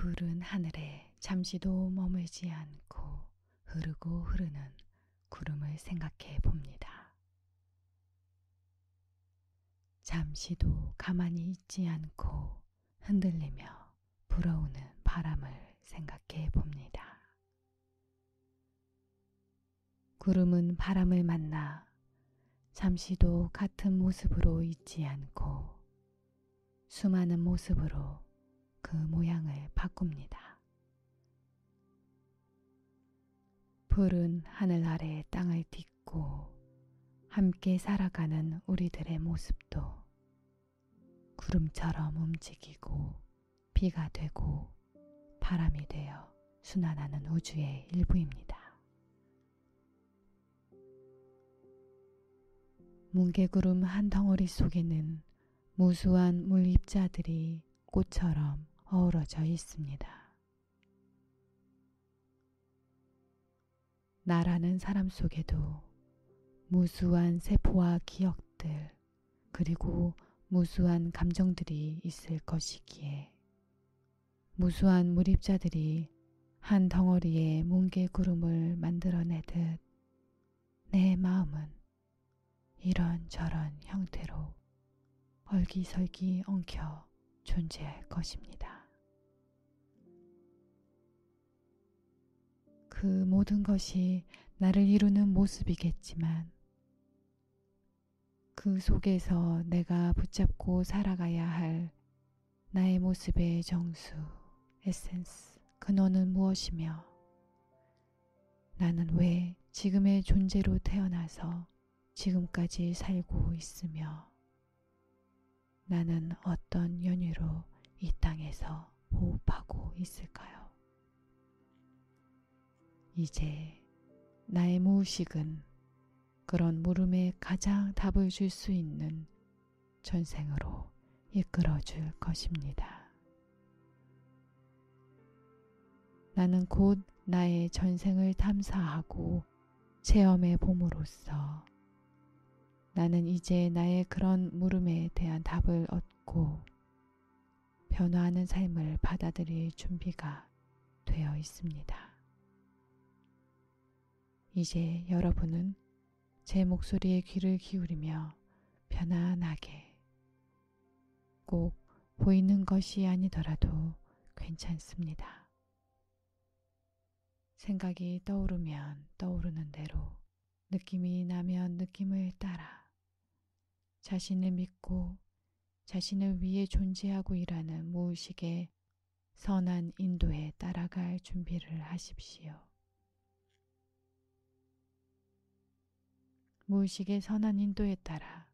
푸른 하늘에 잠시도 머물지 않고 흐르고 흐르는 구름을 생각해 봅니다. 잠시도 가만히 있지 않고 흔들리며 불어오는 바람을 생각해 봅니다. 구름은 바람을 만나 잠시도 같은 모습으로 있지 않고 수많은 모습으로 그 모양을 바꿉니다. 푸른 하늘 아래 땅을 딛고 함께 살아가는 우리들의 모습도 구름처럼 움직이고 비가 되고 바람이 되어 순환하는 우주의 일부입니다. 뭉게구름 한 덩어리 속에는 무수한 물입자들이 꽃처럼 어우러져 있습니다. 나라는 사람 속에도 무수한 세포와 기억들, 그리고 무수한 감정들이 있을 것이기에 무수한 물입자들이 한 덩어리의 뭉게구름을 만들어내듯 내 마음은 이런저런 형태로 얼기설기 엉켜 존재할 것입니다. 그 모든 것이 나를 이루는 모습이겠지만 그 속에서 내가 붙잡고 살아가야 할 나의 모습의 정수, 에센스, 근원은 무엇이며 나는 왜 지금의 존재로 태어나서 지금까지 살고 있으며 나는 어떤 연유로 이 땅에서 호흡하고 있을까요? 이제 나의 무의식은 그런 물음에 가장 답을 줄 수 있는 전생으로 이끌어 줄 것입니다. 나는 곧 나의 전생을 탐사하고 체험해 봄으로써 나는 이제 나의 그런 물음에 대한 답을 얻고 변화하는 삶을 받아들일 준비가 되어 있습니다. 이제 여러분은 제 목소리에 귀를 기울이며 편안하게 꼭 보이는 것이 아니더라도 괜찮습니다. 생각이 떠오르면 떠오르는 대로 느낌이 나면 느낌을 따라 자신을 믿고 자신을 위해 존재하고 일하는 무의식의 선한 인도에 따라갈 준비를 하십시오. 무의식의 선한 인도에 따라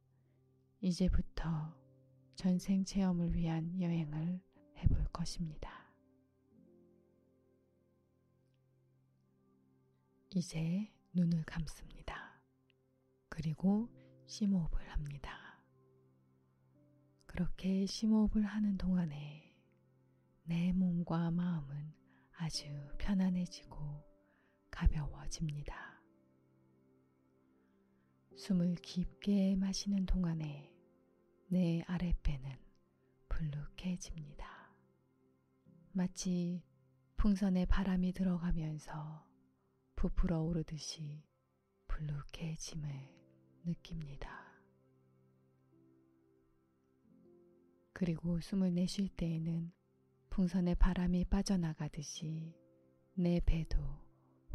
이제부터 전생 체험을 위한 여행을 해볼 것입니다. 이제 눈을 감습니다. 그리고 심호흡을 합니다. 그렇게 심호흡을 하는 동안에 내 몸과 마음은 아주 편안해지고 가벼워집니다. 숨을 깊게 마시는 동안에 내 아랫배는 불룩해집니다. 마치 풍선에 바람이 들어가면서 부풀어 오르듯이 불룩해짐을 느낍니다. 그리고 숨을 내쉴 때에는 풍선의 바람이 빠져나가듯이 내 배도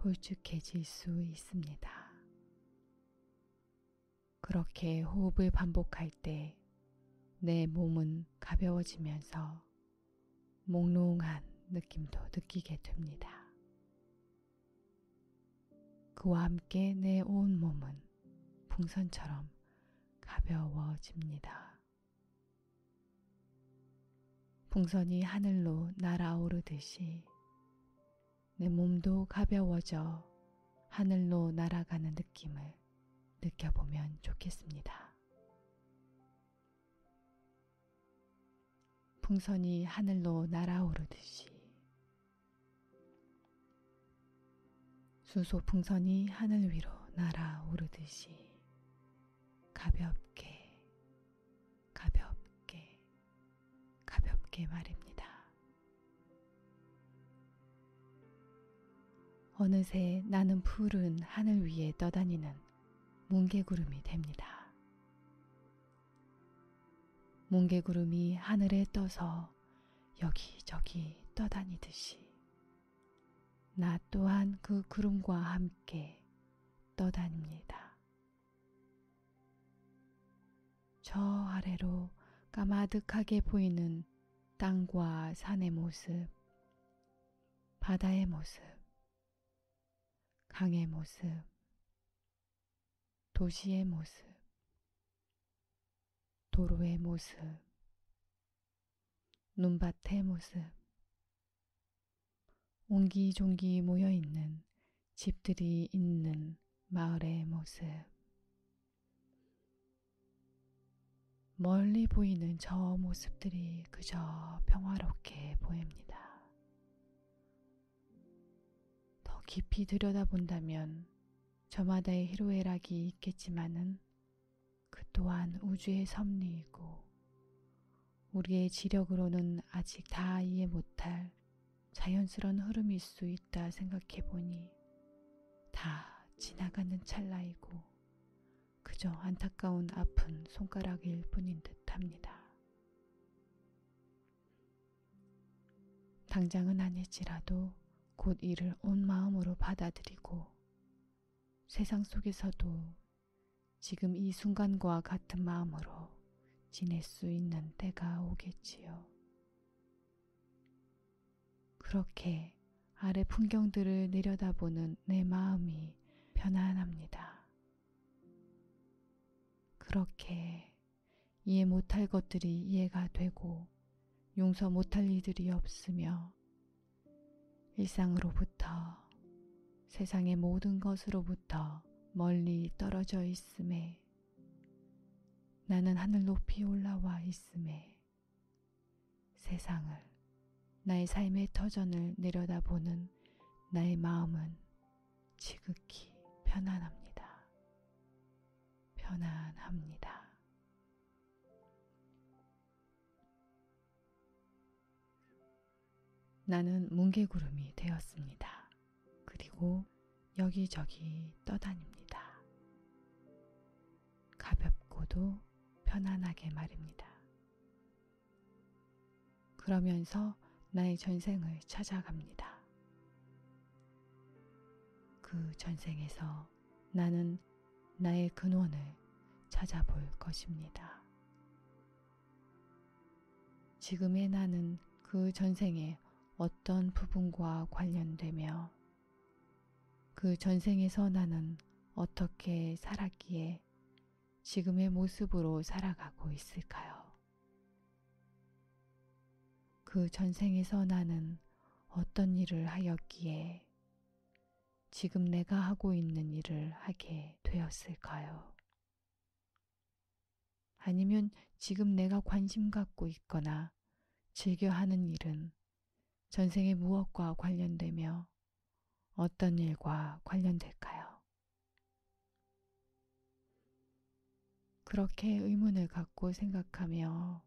홀쭉해질 수 있습니다. 그렇게 호흡을 반복할 때 내 몸은 가벼워지면서 몽롱한 느낌도 느끼게 됩니다. 그와 함께 내 온 몸은 풍선처럼 가벼워집니다. 풍선이 하늘로 날아오르듯이 내 몸도 가벼워져 하늘로 날아가는 느낌을 느껴보면 좋겠습니다. 풍선이 하늘로 날아오르듯이 수소 풍선이 하늘 위로 날아오르듯이 가볍게, 가볍게, 가볍게 말입니다. 어느새 나는 푸른 하늘 위에 떠다니는 뭉게구름이 됩니다. 뭉게구름이 하늘에 떠서 여기저기 떠다니듯이 나 또한 그 구름과 함께 떠다닙니다. 저 아래로 까마득하게 보이는 땅과 산의 모습, 바다의 모습, 강의 모습, 도시의 모습, 도로의 모습, 눈밭의 모습, 옹기종기 모여 있는 집들이 있는 마을의 모습, 멀리 보이는 저 모습들이 그저 평화롭게 보입니다. 더 깊이 들여다본다면 저마다의 희로애락이 있겠지만은 그 또한 우주의 섭리이고 우리의 지력으로는 아직 다 이해 못할 자연스러운 흐름일 수 있다 생각해 보니 다 지나가는 찰나이고 그저 안타까운 아픈 손가락일 뿐인 듯 합니다. 당장은 아닐지라도 곧 이를 온 마음으로 받아들이고 세상 속에서도 지금 이 순간과 같은 마음으로 지낼 수 있는 때가 오겠지요. 그렇게 아래 풍경들을 내려다보는 내 마음이 편안합니다. 그렇게 이해 못할 것들이 이해가 되고 용서 못할 이들이 없으며 일상으로부터 세상의 모든 것으로부터 멀리 떨어져 있음에 나는 하늘 높이 올라와 있음에 세상을 나의 삶의 터전을 내려다보는 나의 마음은 지극히 편안합니다. 편안합니다. 나는 뭉게구름이 되었습니다. 그리고 여기저기 떠다닙니다. 가볍고도 편안하게 말입니다. 그러면서 나의 전생을 찾아갑니다. 그 전생에서 나는 나의 근원을 찾아볼 것입니다. 지금의 나는 그 전생의 어떤 부분과 관련되며 그 전생에서 나는 어떻게 살았기에 지금의 모습으로 살아가고 있을까요? 그 전생에서 나는 어떤 일을 하였기에 지금 내가 하고 있는 일을 하게 되었을까요? 아니면 지금 내가 관심 갖고 있거나 즐겨 하는 일은 전생의 무엇과 관련되며 어떤 일과 관련될까요? 그렇게 의문을 갖고 생각하며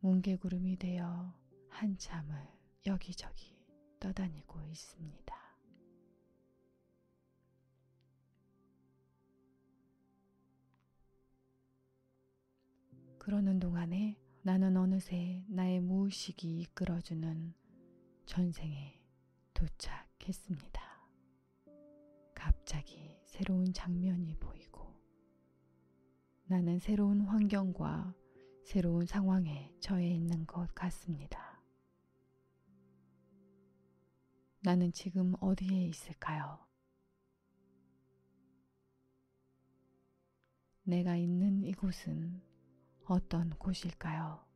뭉게구름이 되어 한참을 여기저기 떠다니고 있습니다. 그러는 동안에 나는 어느새 나의 무의식이 이끌어주는 전생에 도착 했습니다. 갑자기 새로운 장면이 보이고 나는 새로운 환경과 새로운 상황에 처해 있는 것 같습니다. 나는 지금 어디에 있을까요? 내가 있는 이곳은 어떤 곳일까요?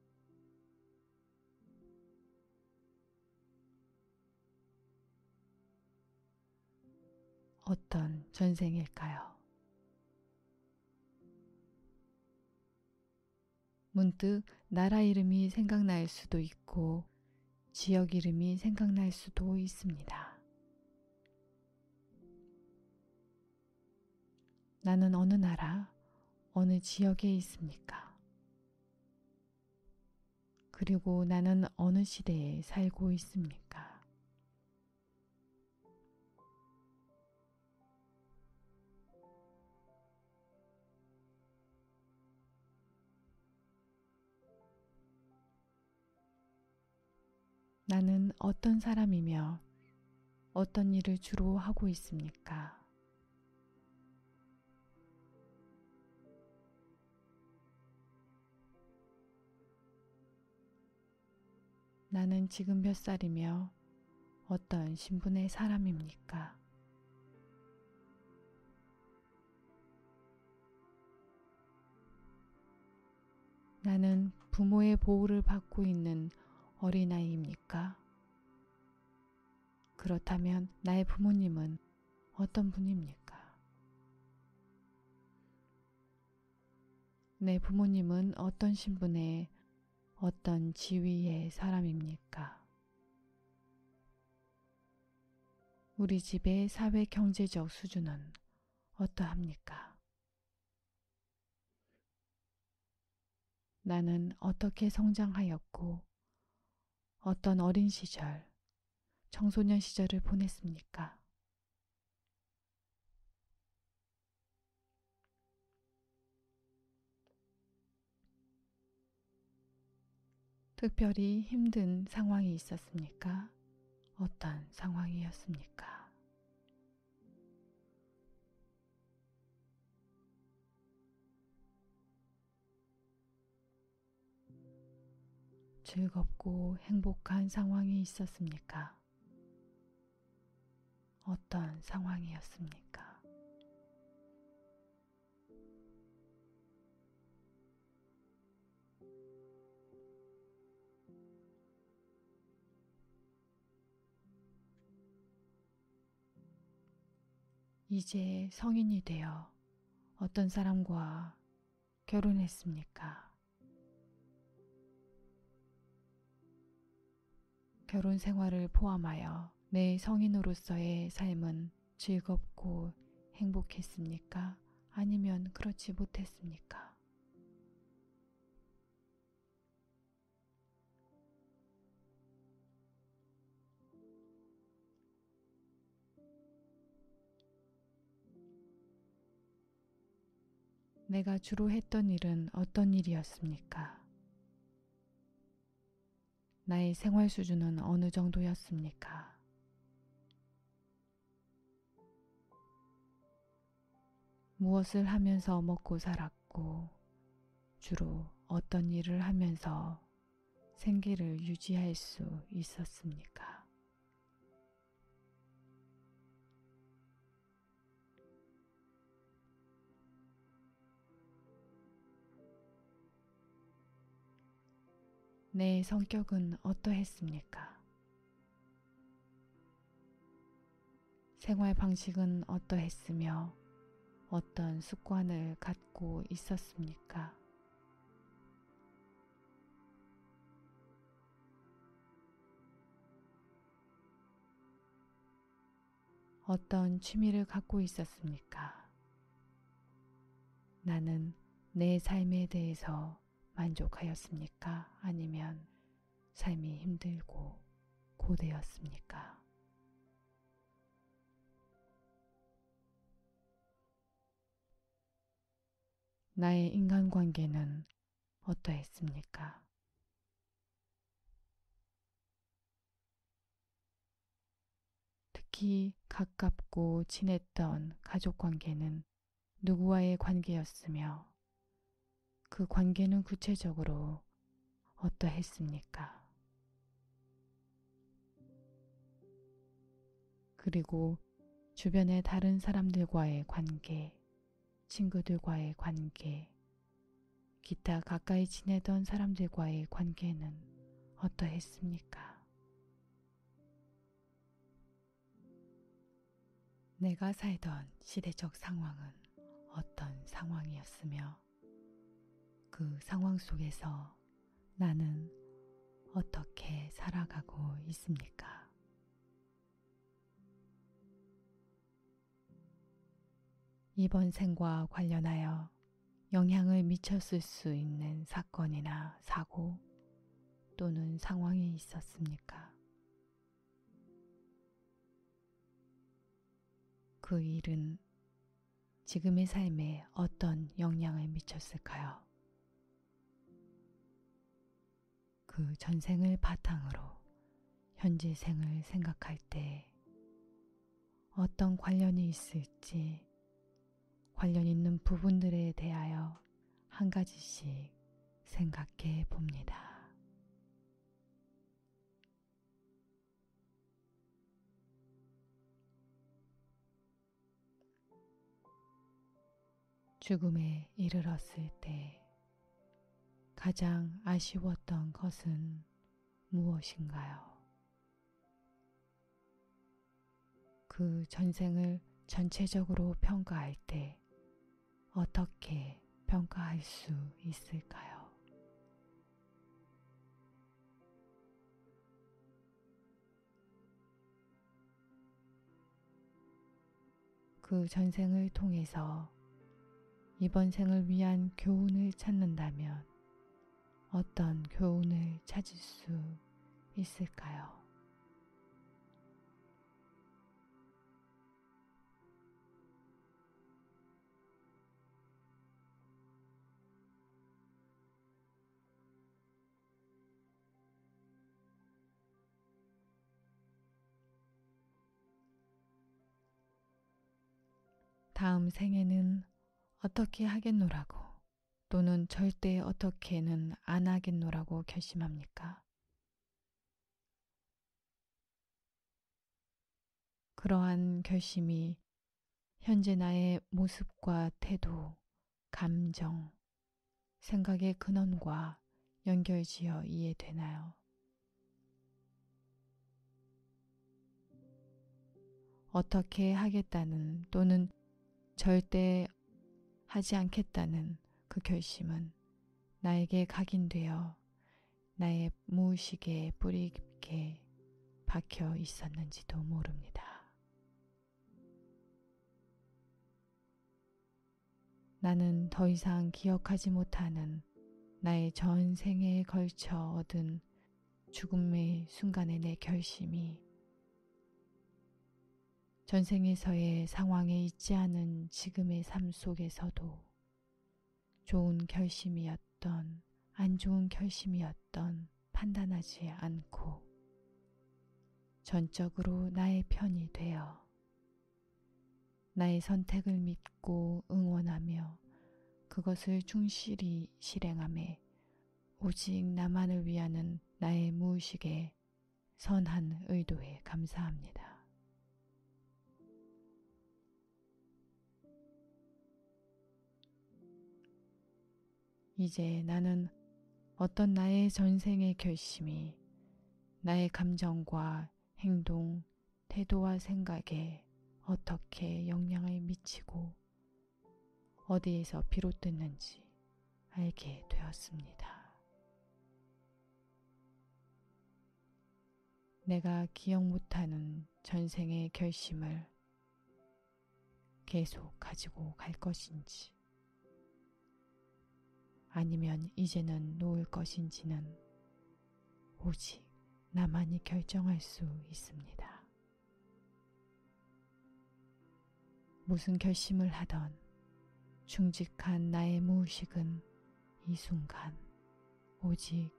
어떤 전생일까요? 문득 나라 이름이 생각날 수도 있고 지역 이름이 생각날 수도 있습니다. 나는 어느 나라, 어느 지역에 있습니까? 그리고 나는 어느 시대에 살고 있습니까? 나는 어떤 사람이며 어떤 일을 주로 하고 있습니까? 나는 지금 몇 살이며 어떤 신분의 사람입니까? 나는 부모의 보호를 받고 있는 어린아이입니까? 그렇다면 나의 부모님은 어떤 분입니까? 내 부모님은 어떤 신분의 어떤 지위의 사람입니까? 우리 집의 사회 경제적 수준은 어떠합니까? 나는 어떻게 성장하였고 어떤 어린 시절, 청소년 시절을 보냈습니까? 특별히 힘든 상황이 있었습니까? 어떤 상황이었습니까? 즐겁고 행복한 상황이 있었습니까? 어떤 상황이었습니까? 이제 성인이 되어 어떤 사람과 결혼했습니까? 결혼 생활을 포함하여 내 성인으로서의 삶은 즐겁고 행복했습니까? 아니면 그렇지 못했습니까? 내가 주로 했던 일은 어떤 일이었습니까? 나의 생활 수준은 어느 정도였습니까? 무엇을 하면서 먹고 살았고 주로 어떤 일을 하면서 생계를 유지할 수 있었습니까? 내 성격은 어떠했습니까? 생활 방식은 어떠했으며 어떤 습관을 갖고 있었습니까? 어떤 취미를 갖고 있었습니까? 나는 내 삶에 대해서 만족하였습니까? 아니면 삶이 힘들고 고되었습니까? 나의 인간관계는 어떠했습니까? 특히 가깝고 친했던 가족 관계는 누구와의 관계였으며 그 관계는 구체적으로 어떠했습니까? 그리고 주변의 다른 사람들과의 관계, 친구들과의 관계, 기타 가까이 지내던 사람들과의 관계는 어떠했습니까? 내가 살던 시대적 상황은 어떤 상황이었으며 그 상황 속에서 나는 어떻게 살아가고 있습니까? 이번 생과 관련하여 영향을 미쳤을 수 있는 사건이나 사고 또는 상황이 있었습니까? 그 일은 지금의 삶에 어떤 영향을 미쳤을까요? 그 전생을 바탕으로 현재 생을 생각할 때 어떤 관련이 있을지 관련 있는 부분들에 대하여 한 가지씩 생각해 봅니다. 죽음에 이르렀을 때 가장 아쉬웠던 것은 무엇인가요? 그 전생을 전체적으로 평가할 때 어떻게 평가할 수 있을까요? 그 전생을 통해서 이번 생을 위한 교훈을 찾는다면 어떤 교훈을 찾을 수 있을까요? 다음 생에는 어떻게 하겠노라고 또는 절대 어떻게는 안 하겠노라고 결심합니까? 그러한 결심이 현재 나의 모습과 태도, 감정, 생각의 근원과 연결지어 이해되나요? 어떻게 하겠다는 또는 절대 하지 않겠다는 그 결심은 나에게 각인되어 나의 무의식에 뿌리 깊게 박혀 있었는지도 모릅니다. 나는 더 이상 기억하지 못하는 나의 전생에 걸쳐 얻은 죽음의 순간의 내 결심이 전생에서의 상황에 있지 않은 지금의 삶 속에서도 좋은 결심이었던 안 좋은 결심이었던 판단하지 않고 전적으로 나의 편이 되어 나의 선택을 믿고 응원하며 그것을 충실히 실행함에 오직 나만을 위하는 나의 무의식의 선한 의도에 감사합니다. 이제 나는 어떤 나의 전생의 결심이 나의 감정과 행동, 태도와 생각에 어떻게 영향을 미치고 어디에서 비롯됐는지 알게 되었습니다. 내가 기억 못하는 전생의 결심을 계속 가지고 갈 것인지, 아니면 이제는 놓을 것인지는 오직 나만이 결정할 수 있습니다. 무슨 결심을 하던 충직한 나의 무의식은 이 순간 오직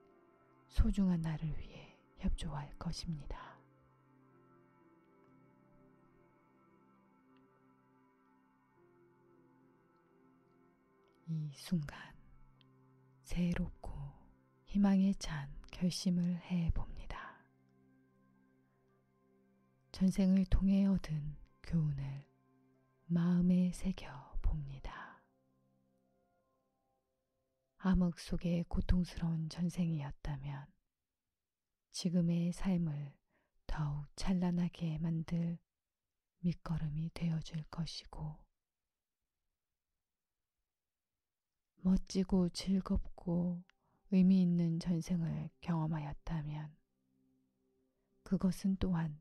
소중한 나를 위해 협조할 것입니다. 이 순간 새롭고 희망에 찬 결심을 해 봅니다. 전생을 통해 얻은 교훈을 마음에 새겨 봅니다. 암흑 속의 고통스러운 전생이었다면 지금의 삶을 더욱 찬란하게 만들 밑거름이 되어줄 것이고 멋지고 즐겁고 의미 있는 전생을 경험하였다면 그것은 또한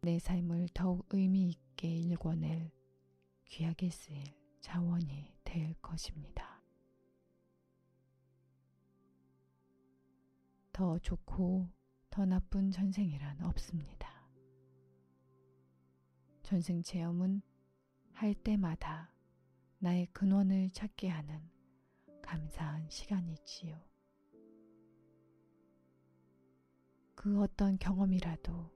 내 삶을 더욱 의미 있게 일궈낼 귀하게 쓰일 자원이 될 것입니다. 더 좋고 더 나쁜 전생이란 없습니다. 전생 체험은 할 때마다 나의 근원을 찾게 하는 감사한 시간이지요. 그 어떤 경험이라도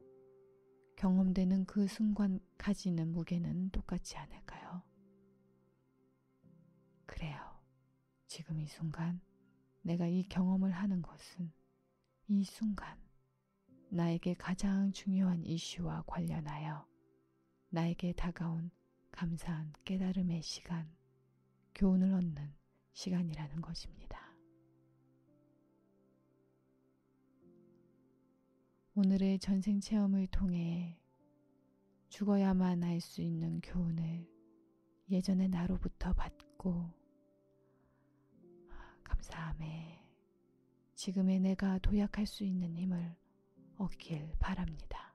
경험되는 그 순간 가지는 무게는 똑같지 않을까요? 그래요. 지금 이 순간 내가 이 경험을 하는 것은 이 순간 나에게 가장 중요한 이슈와 관련하여 나에게 다가온 감사한 깨달음의 시간, 교훈을 얻는 시간이라는 것입니다. 오늘의 전생 체험을 통해 죽어야만 알 수 있는 교훈을 예전의 나로부터 받고 감사함에 지금의 내가 도약할 수 있는 힘을 얻길 바랍니다.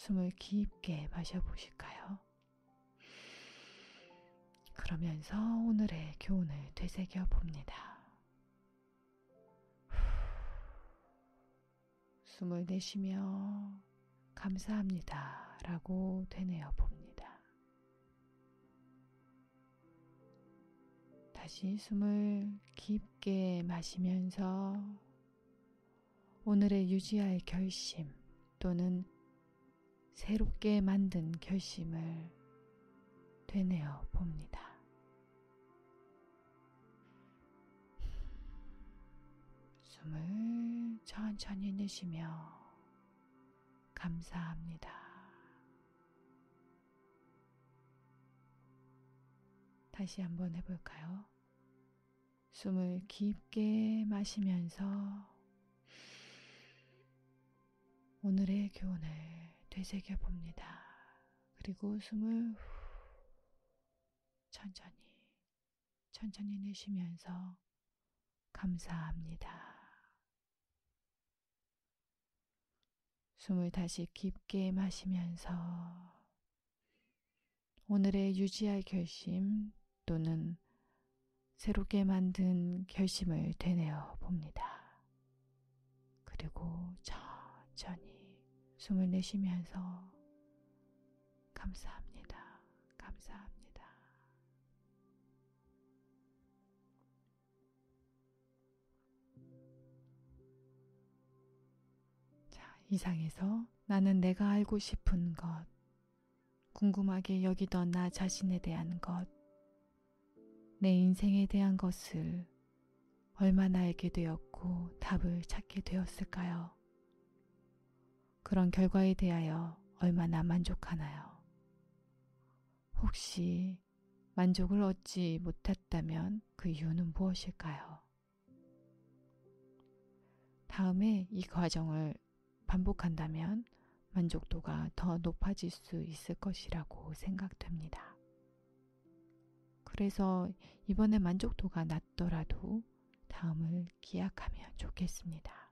숨을 깊게 마셔보실까요? 그러면서 오늘의 교훈을 되새겨 봅니다. 숨을 내쉬며 감사합니다 라고 되뇌어 봅니다. 다시 숨을 깊게 마시면서 오늘의 유지할 결심 또는 새롭게 만든 결심을 되뇌어 봅니다. 숨을 천천히 내쉬며 감사합니다. 다시 한번 해볼까요? 숨을 깊게 마시면서 오늘의 교훈을 되새겨 봅니다. 그리고 숨을 천천히, 천천히 내쉬면서 감사합니다. 숨을 다시 깊게 마시면서 오늘의 유지할 결심 또는 새롭게 만든 결심을 되뇌어 봅니다. 그리고 천천히 숨을 내쉬면서 감사합니다. 감사합니다. 자, 이상해서 나는 내가 알고 싶은 것, 궁금하게 여기던 나 자신에 대한 것, 내 인생에 대한 것을 얼마나 알게 되었고 답을 찾게 되었을까요? 그런 결과에 대하여 얼마나 만족하나요? 혹시 만족을 얻지 못했다면 그 이유는 무엇일까요? 다음에 이 과정을 반복한다면 만족도가 더 높아질 수 있을 것이라고 생각됩니다. 그래서 이번에 만족도가 낮더라도 다음을 기약하면 좋겠습니다.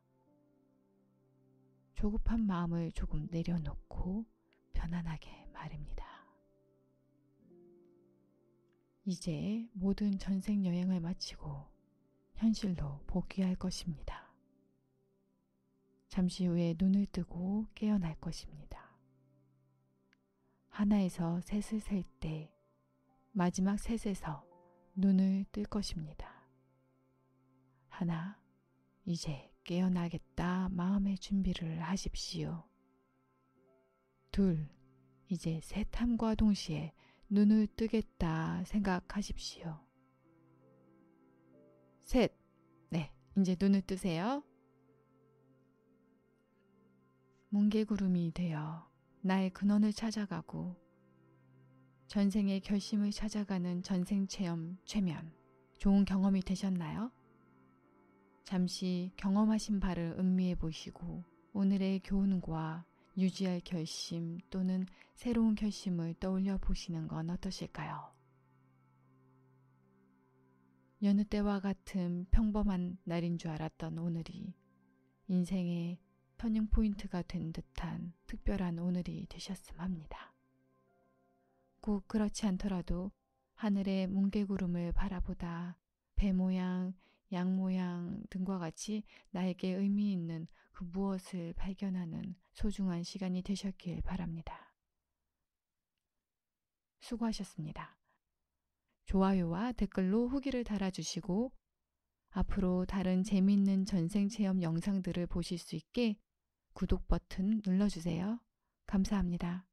조급한 마음을 조금 내려놓고 편안하게 말입니다. 이제 모든 전생 여행을 마치고 현실로 복귀할 것입니다. 잠시 후에 눈을 뜨고 깨어날 것입니다. 하나에서 셋을 셀 때 마지막 셋에서 눈을 뜰 것입니다. 하나, 이제 깨어나겠다 마음의 준비를 하십시오. 둘, 이제 셋함과 동시에 눈을 뜨겠다 생각하십시오. 셋, 네, 이제 눈을 뜨세요. 뭉게구름이 되어 나의 근원을 찾아가고 전생의 결심을 찾아가는 전생 체험 최면. 좋은 경험이 되셨나요? 잠시 경험하신 바를 음미해 보시고 오늘의 교훈과 유지할 결심 또는 새로운 결심을 떠올려 보시는 건 어떠실까요? 여느 때와 같은 평범한 날인 줄 알았던 오늘이 인생의 터닝 포인트가 된 듯한 특별한 오늘이 되셨음 합니다. 꼭 그렇지 않더라도 하늘의 뭉게구름을 바라보다 배 모양, 양 모양 등과 같이 나에게 의미 있는 그 무엇을 발견하는 소중한 시간이 되셨길 바랍니다. 수고하셨습니다. 좋아요와 댓글로 후기를 달아주시고 앞으로 다른 재미있는 전생 체험 영상들을 보실 수 있게 구독 버튼 눌러주세요. 감사합니다.